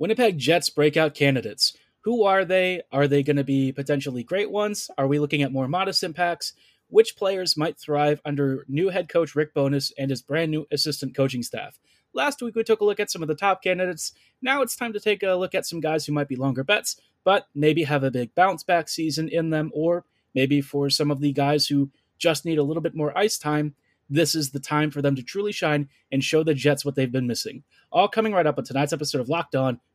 Winnipeg Jets breakout candidates. Who are they? Are they going to be potentially great ones? Are we looking at more modest impacts? Which players might thrive under new head coach Rick Bowness and his brand new assistant coaching staff? Last week we took a look at some of the top candidates. Now it's time to take a look at some guys who might be longer bets, but maybe have a big bounce back season in them, or maybe for some of the guys who just need a little bit more ice time, this is the time for them to truly shine and show the Jets what they've been missing. All coming right up on tonight's episode of Locked On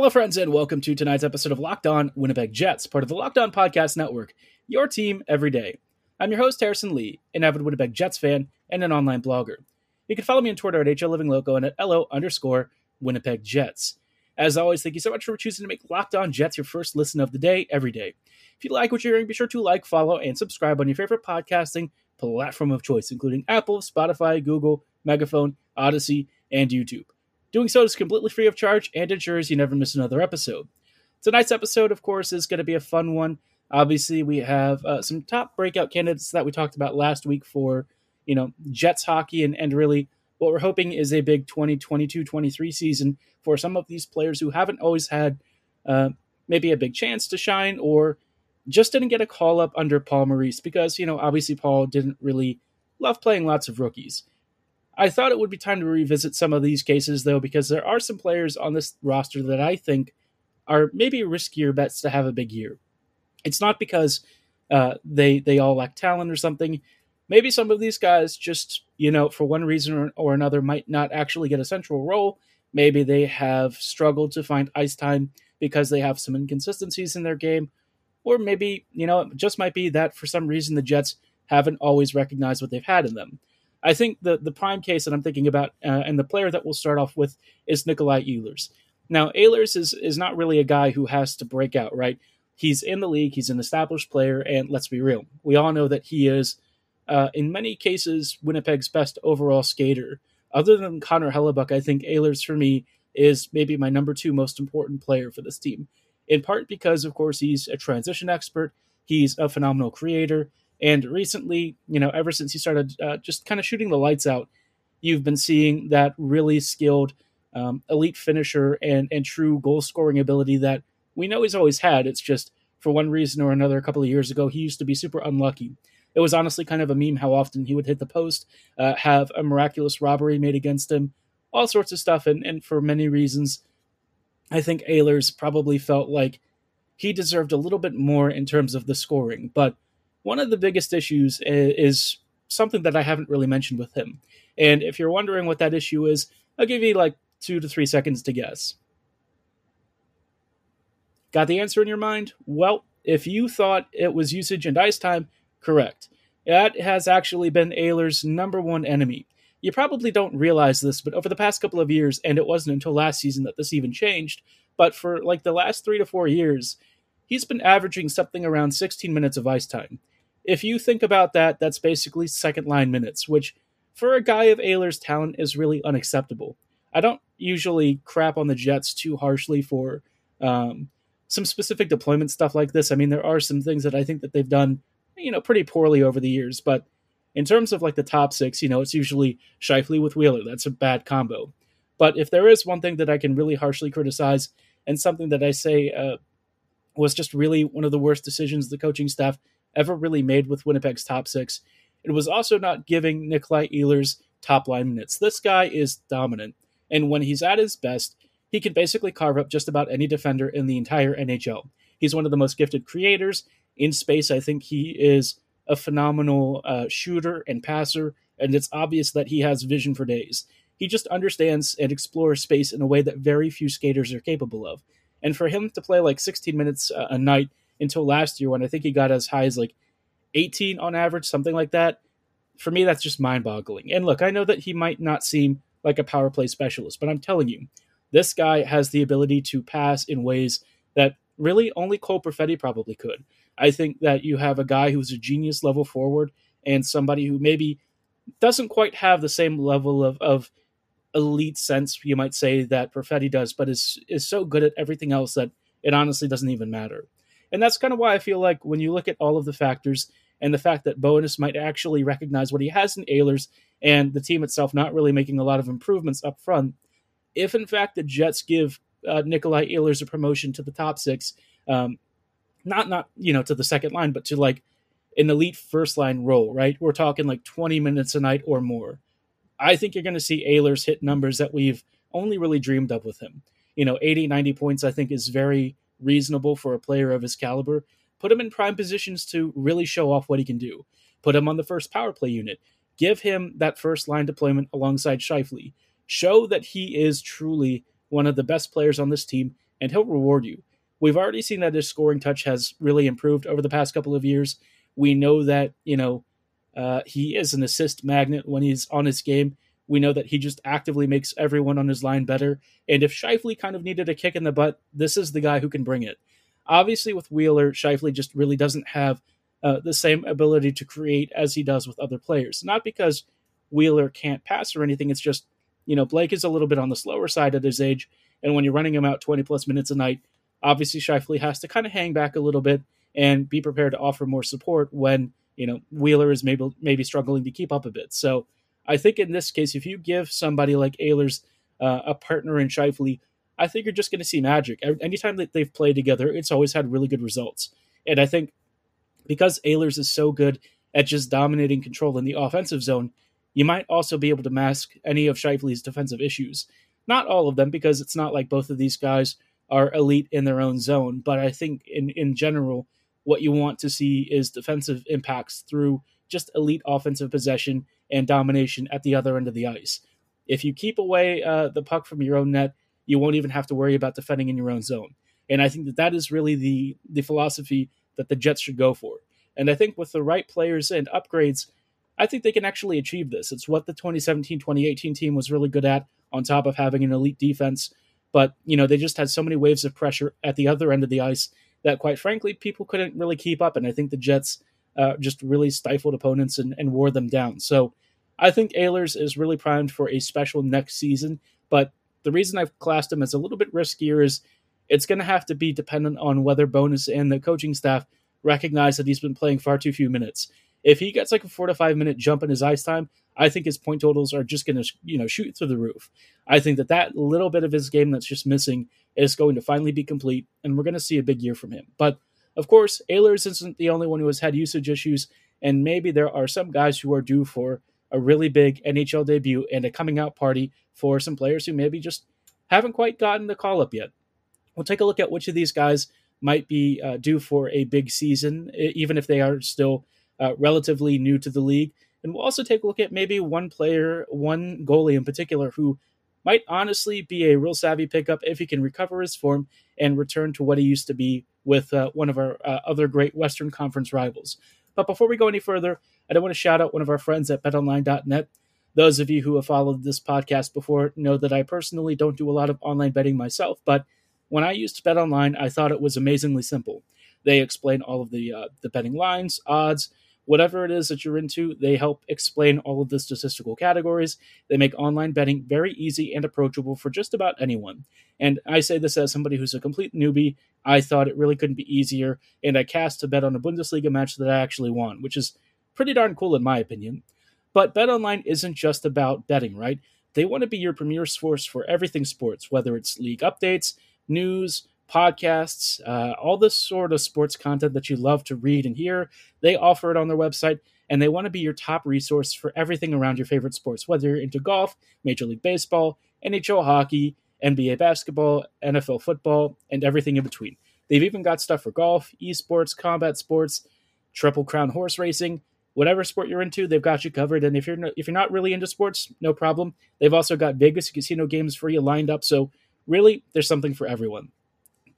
Hello, friends, and welcome to tonight's episode of Locked On Winnipeg Jets, part of the Locked On Podcast Network, your team every day. I'm your host, Harrison Lee, an avid Winnipeg Jets fan and an online blogger. You can follow me on Twitter at HLLivingLoco and at LO underscore Winnipeg Jets. As always, thank you so much for choosing to make Locked On Jets your first listen of the day every day. If you like what you're hearing, be sure to like, follow, and subscribe on your favorite podcasting platform of choice, including Apple, Spotify, Google, Megaphone, Audacy, and YouTube. Doing so is completely free of charge and ensures you never miss another episode. Tonight's episode, of course, is going to be a fun one. Obviously, we have uh, some top breakout candidates that we talked about last week for, you know, Jets hockey, and, and really what we're hoping is a big 2022-23 season for some of these players who haven't always had uh, maybe a big chance to shine or just didn't get a call up under Paul Maurice because, you know, obviously Paul didn't really love playing lots of rookies. I thought it would be time to revisit some of these cases, though, because there are some players on this roster that I think are maybe riskier bets to have a big year. It's not because uh, they they all lack talent or something. Maybe some of these guys just, you know, for one reason or, or another, might not actually get a central role. Maybe they have struggled to find ice time because they have some inconsistencies in their game, or maybe you know, it just might be that for some reason the Jets haven't always recognized what they've had in them. I think the the prime case that I'm thinking about, uh, and the player that we'll start off with is Nikolai Ehlers. Now, Ehlers is is not really a guy who has to break out, right? He's in the league, he's an established player, and let's be real, we all know that he is, uh, in many cases, Winnipeg's best overall skater. Other than Connor Hellebuyck, I think Ehlers for me is maybe my number two most important player for this team. In part because, of course, he's a transition expert, he's a phenomenal creator, and recently, you know, ever since he started uh, just kind of shooting the lights out, you've been seeing that really skilled um, elite finisher and and true goal scoring ability that we know he's always had. It's just for one reason or another. A couple of years ago, he used to be super unlucky. It was honestly kind of a meme how often he would hit the post, uh, have a miraculous robbery made against him, all sorts of stuff, and and for many reasons, I think Ehlers probably felt like he deserved a little bit more in terms of the scoring, but one of the biggest issues is something that I haven't really mentioned with him. And if you're wondering what that issue is, I'll give you like two to three seconds to guess. Got the answer in your mind? Well, if you thought it was usage and ice time, correct. That has actually been Ehlers' number one enemy. You probably don't realize this, but over the past couple of years, and it wasn't until last season that this even changed, but for like the last three to four years, he's been averaging something around 16 minutes of ice time. If you think about that, that's basically second line minutes, which for a guy of Ehlers' talent is really unacceptable. I don't usually crap on the Jets too harshly for um, some specific deployment stuff like this. I mean, there are some things that I think that they've done, you know, pretty poorly over the years, but in terms of like the top six, you know, it's usually Scheifele with Wheeler. That's a bad combo. But if there is one thing that I can really harshly criticize, and something that I say uh, was just really one of the worst decisions the coaching staff ever really made with Winnipeg's top six. It was also not giving Nikolai Ehlers top line minutes. This guy is dominant, and when he's at his best, he can basically carve up just about any defender in the entire NHL. He's one of the most gifted creators in space. I think he is a phenomenal uh, shooter and passer, and it's obvious that he has vision for days. He just understands and explores space in a way that very few skaters are capable of. And for him to play like 16 minutes a night until last year when I think he got as high as like 18 on average, something like that. For me, that's just mind boggling. And look, I know that he might not seem like a power play specialist, but I'm telling you, This guy has the ability to pass in ways that really only Cole Perfetti probably could. I think that you have a guy who's a genius level forward and somebody who maybe doesn't quite have the same level of, of elite sense, you might say, that Perfetti does, but is is so good at everything else that it honestly doesn't even matter. And that's kind of why I feel like when you look at all of the factors and the fact that Bowness might actually recognize what he has in Ehlers and the team itself not really making a lot of improvements up front, if in fact the Jets give uh, Nikolai Ehlers a promotion to the top six, um, not not you know to the second line, but to like an elite first line role, right? We're talking like 20 minutes a night or more. I think you're going to see Ehlers hit numbers that we've only really dreamed of with him. You know, 80, 90 points, I think, is very reasonable for a player of his caliber. Put him in prime positions to really show off what he can do. Put him on the first power play unit. Give him that first line deployment alongside Scheifele. Show that he is truly one of the best players on this team, and he'll reward you. We've already seen that his scoring touch has really improved over the past couple of years. We know that, you know, uh, he is an assist magnet when he's on his game. We know that he just actively makes everyone on his line better. And if Scheifele kind of needed a kick in the butt, this is the guy who can bring it. Obviously, with Wheeler, Scheifele just really doesn't have uh, the same ability to create as he does with other players. Not because Wheeler can't pass or anything. It's just, you know, Blake is a little bit on the slower side at his age. And when you're running him out 20 plus minutes a night, obviously Scheifele has to kind of hang back a little bit and be prepared to offer more support when, you know, Wheeler is maybe maybe struggling to keep up a bit. So I think in this case, if you give somebody like Ehlers uh, a partner in Scheifele, I think you're just going to see magic. Anytime that they've played together, it's always had really good results. And I think because Ehlers is so good at just dominating control in the offensive zone, you might also be able to mask any of Scheifele's defensive issues. Not all of them, because it's not like both of these guys are elite in their own zone. But I think in, in general, what you want to see is defensive impacts through just elite offensive possession and domination at the other end of the ice. If you keep away uh, the puck from your own net, you won't even have to worry about defending in your own zone. And I think that that is really the the philosophy that the Jets should go for. And I think with the right players and upgrades, I think they can actually achieve this. It's what the 2017-2018 team was really good at on top of having an elite defense, but you know, they just had so many waves of pressure at the other end of the ice that quite frankly people couldn't really keep up and I think the Jets uh, just really stifled opponents and, and wore them down. So I think Ehlers is really primed for a special next season, but the reason I've classed him as a little bit riskier is it's going to have to be dependent on whether Bowness and the coaching staff recognize that he's been playing far too few minutes. If he gets like a four to five minute jump in his ice time, I think his point totals are just going to you know shoot through the roof. I think that that little bit of his game that's just missing is going to finally be complete, and we're going to see a big year from him. But of course, Ehlers isn't the only one who has had usage issues, and maybe there are some guys who are due for a really big NHL debut and a coming out party for some players who maybe just haven't quite gotten the call up yet. We'll take a look at which of these guys might be uh, due for a big season, even if they are still uh, relatively new to the league. And we'll also take a look at maybe one player, one goalie in particular, who might honestly be a real savvy pickup if he can recover his form and return to what he used to be with uh, one of our uh, other great Western Conference rivals. But before we go any further, I don't want to shout out one of our friends at betonline.net. Those of you who have followed this podcast before know that I personally don't do a lot of online betting myself, but when I used BetOnline, I thought it was amazingly simple. They explain all of the uh, the betting lines, odds, whatever it is that you're into, they help explain all of the statistical categories. They make online betting very easy and approachable for just about anyone. And I say this as somebody who's a complete newbie. I thought it really couldn't be easier, and I cast to bet on a Bundesliga match that I actually won, which is pretty darn cool in my opinion. But BetOnline isn't just about betting, right? They want to be your premier source for everything sports, whether it's league updates, news, podcasts, uh, all this sort of sports content that you love to read and hear. They offer it on their website, and they want to be your top resource for everything around your favorite sports, whether you're into golf, Major League Baseball, NHL hockey, NBA basketball, NFL football, and everything in between. They've even got stuff for golf, esports, combat sports, triple crown horse racing, whatever sport you're into, they've got you covered. And if you're if you're not really into sports, no problem. They've also got Vegas casino games for you lined up. So really, there's something for everyone.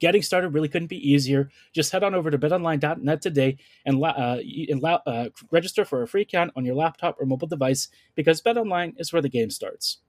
Getting started really couldn't be easier. Just head on over to betonline.net today and, uh, and uh, register for a free account on your laptop or mobile device because BetOnline is where the game starts.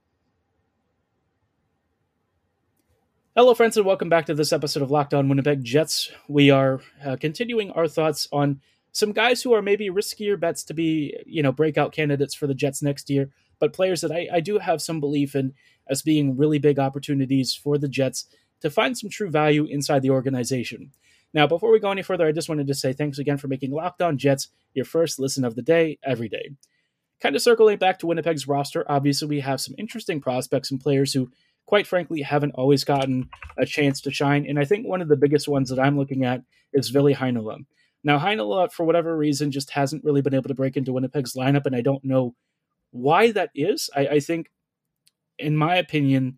Hello, friends, and welcome back to this episode of Locked On Winnipeg Jets. We are uh, continuing our thoughts on some guys who are maybe riskier bets to be, you know, breakout candidates for the Jets next year, but players that I, I do have some belief in as being really big opportunities for the Jets to find some true value inside the organization. Now, before we go any further, I just wanted to say thanks again for making Locked On Jets your first listen of the day every day. Kind of circling back to Winnipeg's roster, obviously we have some interesting prospects and players who quite frankly, haven't always gotten a chance to shine. And I think one of the biggest ones that I'm looking at is Vili Heinola. Now, Heinola, for whatever reason, just hasn't really been able to break into Winnipeg's lineup, and I don't know why that is. I, I think, in my opinion,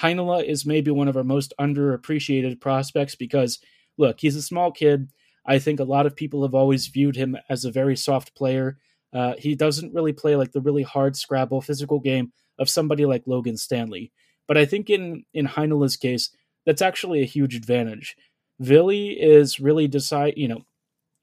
Heinola is maybe one of our most underappreciated prospects because, look, he's a small kid. I think a lot of people have always viewed him as a very soft player. Uh, he doesn't really play like the really hard scrabble physical game of somebody like Logan Stanley. But I think in in Heinola's case, that's actually a huge advantage. Vili is really decide, you know,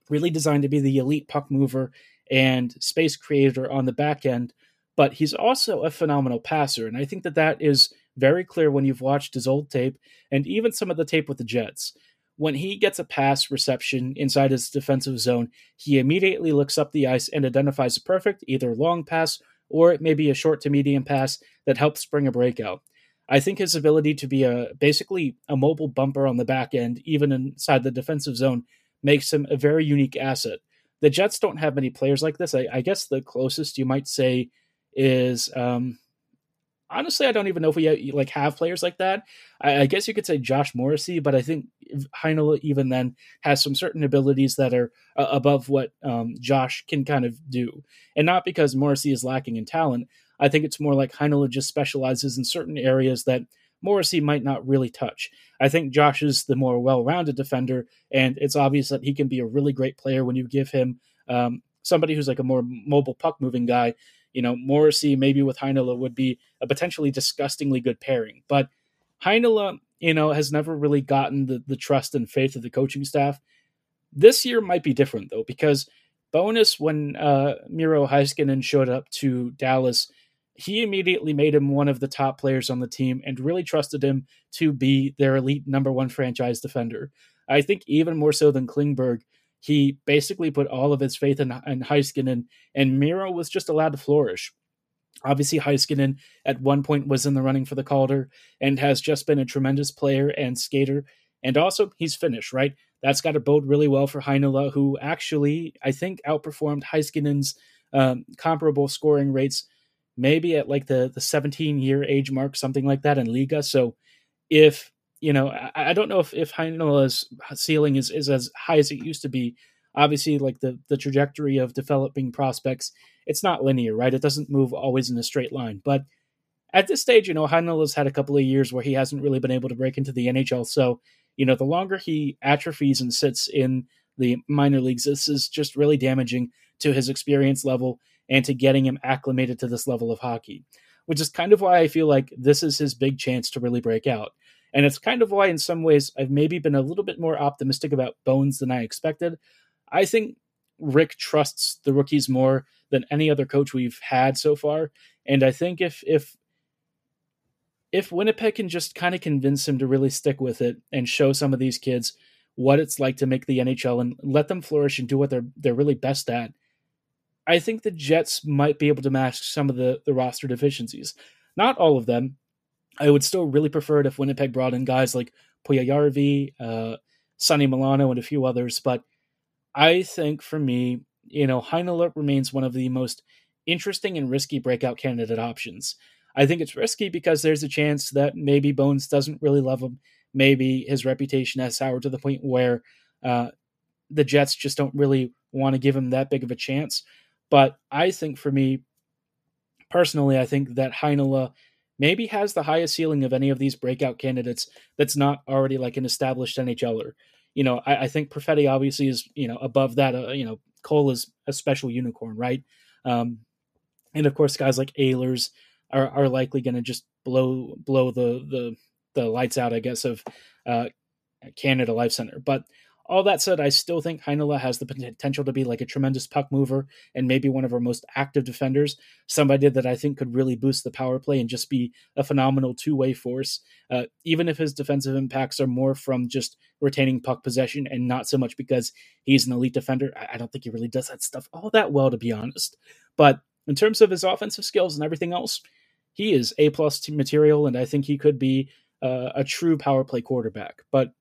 really designed to be the elite puck mover and space creator on the back end, but he's also a phenomenal passer, and I think that that is very clear when you've watched his old tape and even some of the tape with the Jets. When he gets a pass reception inside his defensive zone, he immediately looks up the ice and identifies a perfect either long pass or maybe a short to medium pass that helps bring a breakout. I think his ability to be a basically a mobile bumper on the back end, even inside the defensive zone, makes him a very unique asset. The Jets don't have many players like this. I, I guess the closest you might say is um, honestly, I don't even know if we like have players like that. I, I guess you could say Josh Morrissey, but I think Heinola even then has some certain abilities that are uh, above what um, Josh can kind of do, and not because Morrissey is lacking in talent. I think it's more like Heinola just specializes in certain areas that Morrissey might not really touch. I think Josh is the more well-rounded defender, and it's obvious that he can be a really great player when you give him um, somebody who's like a more mobile puck-moving guy. You know, Morrissey maybe with Heinola would be a potentially disgustingly good pairing, but Heinola, you know, has never really gotten the the trust and faith of the coaching staff. This year might be different though, because Bowness when uh, Miro Heiskanen showed up to Dallas he immediately made him one of the top players on the team and really trusted him to be their elite number one franchise defender. I think even more so than Klingberg, he basically put all of his faith in, in Heiskanen, and Miro was just allowed to flourish. Obviously, Heiskanen at one point was in the running for the Calder and has just been a tremendous player and skater. And also, he's Finnish, right? That's got to bode really well for Heinola, who actually, I think, outperformed Heiskanen's um, comparable scoring rates maybe at like the the 17 year age mark, something like that in Liiga. So if you know, I, I don't know if if Heinola's ceiling is is as high as it used to be. Obviously, like the the trajectory of developing prospects, it's not linear, right? It doesn't move always in a straight line. But at this stage, you know, Heinola's had a couple of years where he hasn't really been able to break into the NHL. So, you know, the longer he atrophies and sits in the minor leagues, this is just really damaging to his experience level and to getting him acclimated to this level of hockey, which is kind of why I feel like this is his big chance to really break out. And it's kind of why, in some ways, I've maybe been a little bit more optimistic about Bowness than I expected. I think Rick trusts the rookies more than any other coach we've had so far. And I think if if if Winnipeg can just kind of convince him to really stick with it and show some of these kids what it's like to make the NHL and let them flourish and do what they're they're really best at, I think the Jets might be able to mask some of the, the roster deficiencies. Not all of them. I would still really prefer it if Winnipeg brought in guys like Puljujarvi, uh, Sonny Milano, and a few others. But I think for me, you know, Heinola remains one of the most interesting and risky breakout candidate options. I think it's risky because there's a chance that maybe Bowness doesn't really love him. Maybe his reputation has soured to the point where uh, the Jets just don't really want to give him that big of a chance. But I think for me, personally, I think that Heinola maybe has the highest ceiling of any of these breakout candidates that's not already like an established NHLer. You know, I, I think Perfetti obviously is, you know, above that. Uh, you know, Cole is a special unicorn, right? Um, and of course, guys like Ehlers are, are likely going to just blow blow the, the the lights out, I guess, of uh, Canada Life Center. But All that said, I still think Heinola has the potential to be like a tremendous puck mover and maybe one of our most active defenders. Somebody that I think could really boost the power play and just be a phenomenal two way force. Uh, even if his defensive impacts are more from just retaining puck possession and not so much because he's an elite defender, I, I don't think he really does that stuff all that well, to be honest. But in terms of his offensive skills and everything else, he is A plus material, and I think he could be uh, a true power play quarterback. But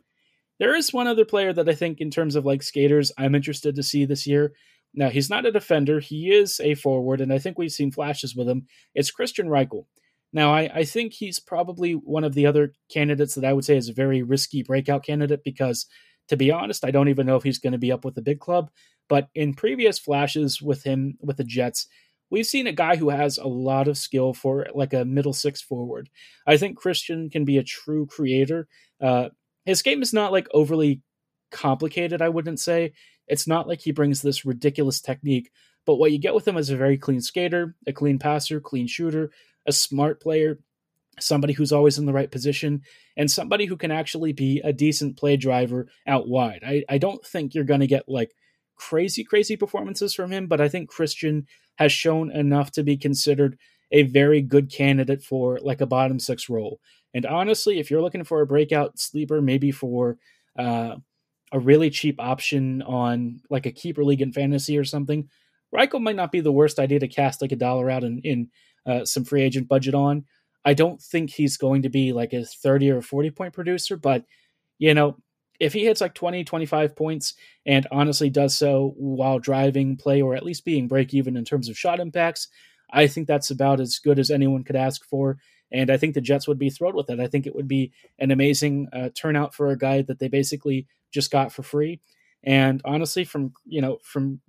there is one other player that I think, in terms of like skaters, I'm interested to see this year. Now, he's not a defender, he is a forward, and I think we've seen flashes with him. It's Kristian Reichel. Now, I, I think he's probably one of the other candidates that I would say is a very risky breakout candidate because, to be honest, I don't even know if he's going to be up with the big club. But in previous flashes with him with the Jets, we've seen a guy who has a lot of skill for like a middle six forward. I think Kristian can be a true creator. Uh, his game is not like overly complicated, I wouldn't say. It's not like he brings this ridiculous technique, but what you get with him is a very clean skater, a clean passer, clean shooter, a smart player, somebody who's always in the right position, and somebody who can actually be a decent play driver out wide. I, I don't think you're going to get like crazy, crazy performances from him, but I think Kristian has shown enough to be considered a very good candidate for like a bottom six role. And honestly, if you're looking for a breakout sleeper, maybe for uh, a really cheap option on like a keeper league in fantasy or something, Reichel might not be the worst idea to cast like a dollar out in, in uh, some free agent budget on. I don't think he's going to be like a 30 or 40 point producer, but you know, if he hits like 20, 25 points and honestly does so while driving play or at least being break even in terms of shot impacts, I think that's about as good as anyone could ask for. And I think the Jets would be thrilled with it. I think it would be an amazing uh, turnout for a guy that they basically just got for free. And honestly, from you know, from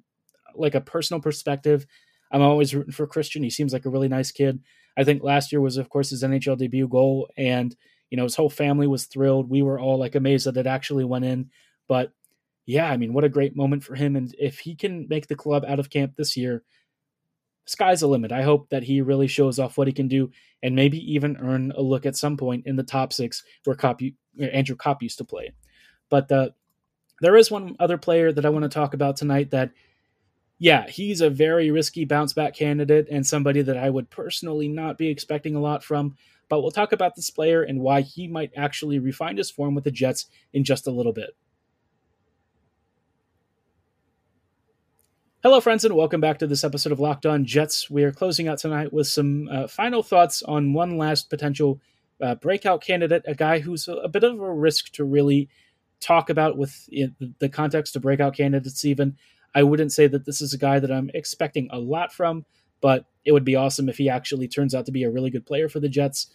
like a personal perspective, I'm always rooting for Kristian. He seems like a really nice kid. I think last year was, of course, his NHL debut goal, and you know his whole family was thrilled. We were all like amazed that it actually went in. But yeah, I mean, what a great moment for him! And if he can make the club out of camp this year, sky's the limit. I hope that he really shows off what he can do and maybe even earn a look at some point in the top six where Copp, Andrew Copp used to play. But uh, there is one other player that I want to talk about tonight that, yeah, he's a very risky bounce back candidate and somebody that I would personally not be expecting a lot from. But we'll talk about this player and why he might actually refine his form with the Jets in just a little bit. Hello, friends, and welcome back to this episode of Locked On Jets. We are closing out tonight with some uh, final thoughts on one last potential uh, breakout candidate, a guy who's a, a, bit of a risk to really talk about with the context of breakout candidates, even. I wouldn't say that this is a guy that I'm expecting a lot from, but it would be awesome if he actually turns out to be a really good player for the Jets.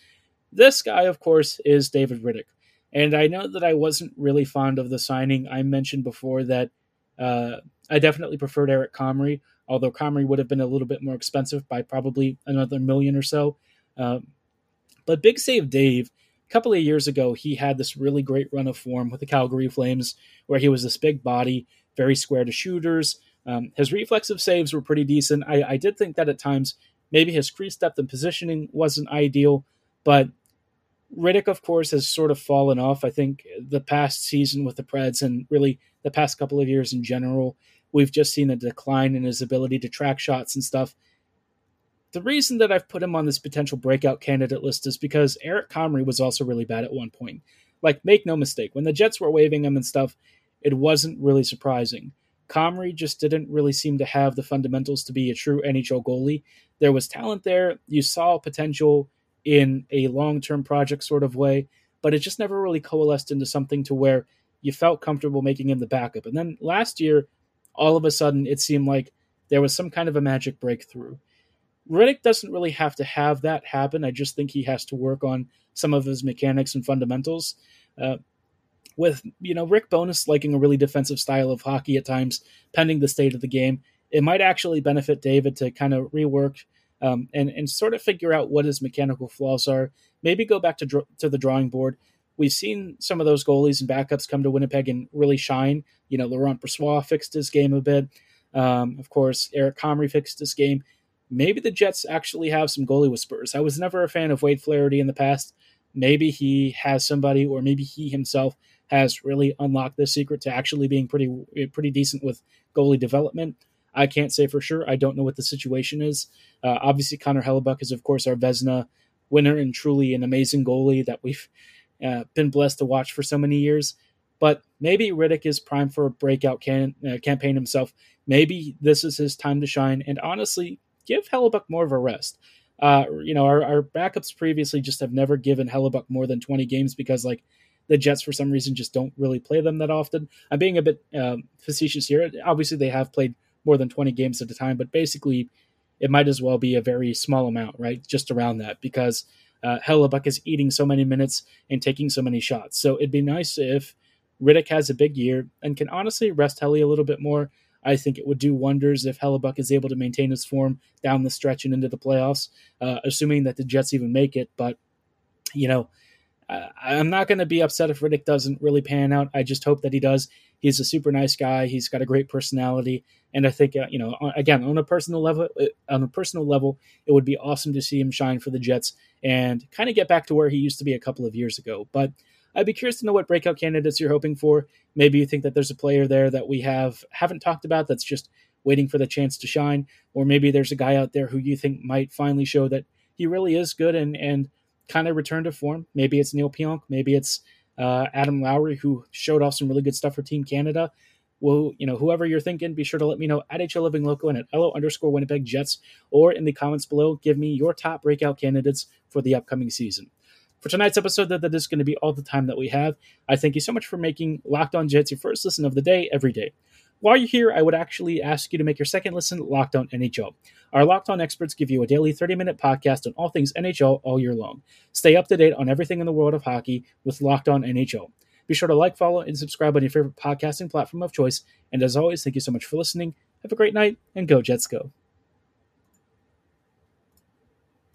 This guy, of course, is David Rittich. And I know that I wasn't really fond of the signing. I mentioned before that uh, I definitely preferred Eric Comrie, although Comrie would have been a little bit more expensive by probably another million or so. Um, but Big Save Dave, a couple of years ago, he had this really great run of form with the Calgary Flames, where he was this big body, very square to shooters. Um, his reflexive saves were pretty decent. I, I did think that at times maybe his crease depth and positioning wasn't ideal, but Rittich, of course, has sort of fallen off. I think the past season with the Preds and really the past couple of years in general, we've just seen a decline in his ability to track shots and stuff. The reason that I've put him on this potential breakout candidate list is because Eric Comrie was also really bad at one point. Like, make no mistake, when the Jets were waiving him and stuff, it wasn't really surprising. Comrie just didn't really seem to have the fundamentals to be a true NHL goalie. There was talent there. You saw potential in a long term project sort of way, but it just never really coalesced into something to where you felt comfortable making him the backup. And then last year, all of a sudden, it seemed like there was some kind of a magic breakthrough. Rittich doesn't really have to have that happen. I just think he has to work on some of his mechanics and fundamentals. Uh, with you know Rick Bowness liking a really defensive style of hockey at times, pending the state of the game, it might actually benefit David to kind of rework um, and and sort of figure out what his mechanical flaws are. Maybe go back to dr- to the drawing board. We've seen some of those goalies and backups come to Winnipeg and really shine. You know, Laurent Brossoit fixed his game a bit. Um, of course, Eric Comrie fixed his game. Maybe the Jets actually have some goalie whispers. I was never a fan of Wade Flaherty in the past. Maybe he has somebody, or maybe he himself has really unlocked the secret to actually being pretty pretty decent with goalie development. I can't say for sure. I don't know what the situation is. Uh, obviously, Connor Hellebuyck is, of course, our Vezina winner and truly an amazing goalie that we've uh, been blessed to watch for so many years. But maybe Rittich is primed for a breakout can, uh, campaign himself. Maybe this is his time to shine. And honestly, give Hellebuyck more of a rest. Uh, you know, our, our backups previously just have never given Hellebuyck more than 20 games because, like, the Jets, for some reason, just don't really play them that often. I'm being a bit um, facetious here. Obviously, they have played more than 20 games at a time, but basically, it might as well be a very small amount, right? Just around that because uh, Hellebuyck is eating so many minutes and taking so many shots. So it'd be nice if Rittich has a big year and can honestly rest Helly a little bit more. I think it would do wonders if Hellebuyck is able to maintain his form down the stretch and into the playoffs, uh, assuming that the Jets even make it. But, you know, uh, I'm not going to be upset if Rittich doesn't really pan out. I just hope that he does. He's a super nice guy. He's got a great personality, and I think uh, you know, again, on a personal level, uh, on a personal level, it would be awesome to see him shine for the Jets and kind of get back to where he used to be a couple of years ago. But I'd be curious to know what breakout candidates you're hoping for. Maybe you think that there's a player there that we have haven't talked about that's just waiting for the chance to shine, or maybe there's a guy out there who you think might finally show that he really is good and and kind of return to form. Maybe it's Neal Pionk, maybe it's uh, Adam Lowry, who showed off some really good stuff for Team Canada. Well, you know, whoever you're thinking, be sure to let me know at HL Living Loco and at LO underscore Winnipeg Jets, or in the comments below, give me your top breakout candidates for the upcoming season. For tonight's episode, that, that is going to be all the time that we have. I thank you so much for making Locked On Jets your first listen of the day every day. While you're here, I would actually ask you to make your second listen Locked On NHL. Our Locked On experts give you a daily 30 minute podcast on all things NHL all year long. Stay up to date on everything in the world of hockey with Locked On NHL. Be sure to like, follow, and subscribe on your favorite podcasting platform of choice. And as always, thank you so much for listening. Have a great night, and go Jets go.